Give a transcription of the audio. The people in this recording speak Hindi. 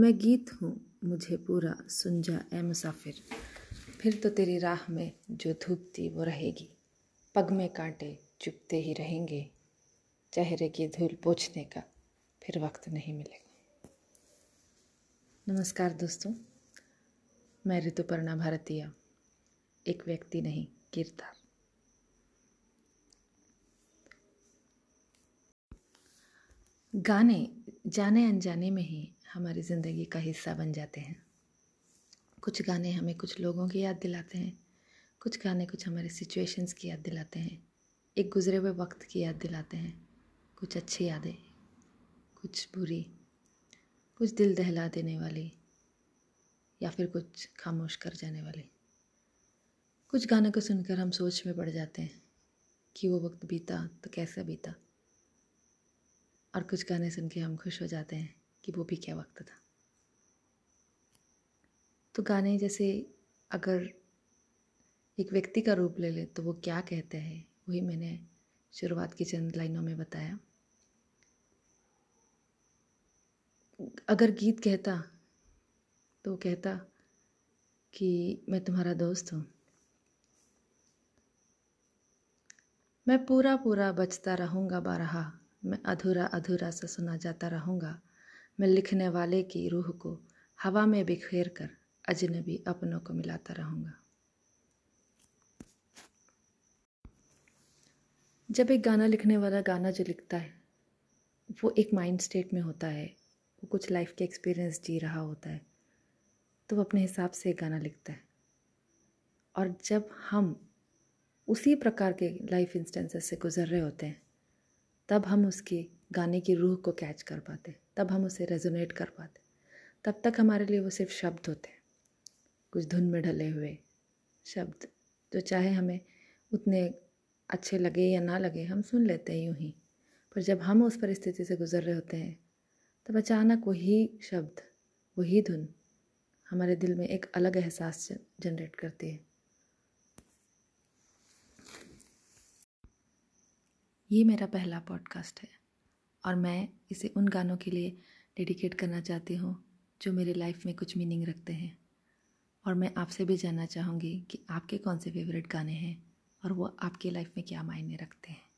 मैं गीत हूँ, मुझे पूरा सुन जा ए मुसाफिर। फिर तो तेरी राह में जो धूप थी वो रहेगी। पग में कांटे चुपते ही रहेंगे। चेहरे की धूल पोछने का फिर वक्त नहीं मिलेगा। नमस्कार दोस्तों, मैं ऋतुपर्णा भारतीय, एक व्यक्ति नहीं, किरदार। गाने जाने अनजाने में ही हमारी ज़िंदगी का हिस्सा बन जाते हैं। कुछ गाने हमें कुछ लोगों की याद दिलाते हैं, कुछ गाने कुछ हमारे सिचुएशंस की याद दिलाते हैं, एक गुज़रे हुए वक्त की याद दिलाते हैं, कुछ अच्छी यादें, कुछ बुरी, कुछ दिल दहला देने वाली, या फिर कुछ खामोश कर जाने वाली। कुछ गाने को सुनकर हम सोच में पड़ जाते हैं कि वो वक्त बीता तो कैसा बीता। और कुछ गाने सुन के हम खुश हो जाते हैं। कि वो भी क्या वक्त था। तो गाने जैसे अगर एक व्यक्ति का रूप ले ले तो वो क्या कहते हैं, वही मैंने शुरुआत की चंद लाइनों में बताया। अगर गीत कहता तो कहता कि मैं तुम्हारा दोस्त हूँ। मैं पूरा पूरा बचता रहूँगा बारहा, मैं अधूरा अधूरा सा सुना जाता रहूँगा। मैं लिखने वाले की रूह को हवा में बिखेर कर अजनबी अपनों को मिलाता रहूँगा। जब एक गाना लिखने वाला गाना जो लिखता है, वो एक माइंड स्टेट में होता है, वो कुछ लाइफ के एक्सपीरियंस जी रहा होता है तो वो अपने हिसाब से एक गाना लिखता है। और जब हम उसी प्रकार के लाइफ इंस्टेंसेस से गुज़र रहे होते हैं, तब हम उसके गाने की रूह को कैच कर पाते, तब हम उसे रेजोनेट कर पाते। तब तक हमारे लिए वो सिर्फ़ शब्द होते हैं। कुछ धुन में ढले हुए शब्द, जो चाहे हमें उतने अच्छे लगे या ना लगे, हम सुन लेते हैं यूँ ही। पर जब हम उस परिस्थिति से गुज़र रहे होते हैं, तब अचानक वही शब्द, वही धुन हमारे दिल में एक अलग एहसास जनरेट करती है। ये मेरा पहला पॉडकास्ट है। और मैं इसे उन गानों के लिए डेडिकेट करना चाहती हूँ, जो मेरे लाइफ में कुछ मीनिंग रखते हैं। और मैं आपसे भी जानना चाहूँगी कि आपके कौन से फेवरेट गाने हैं और वो आपके लाइफ में क्या मायने रखते हैं।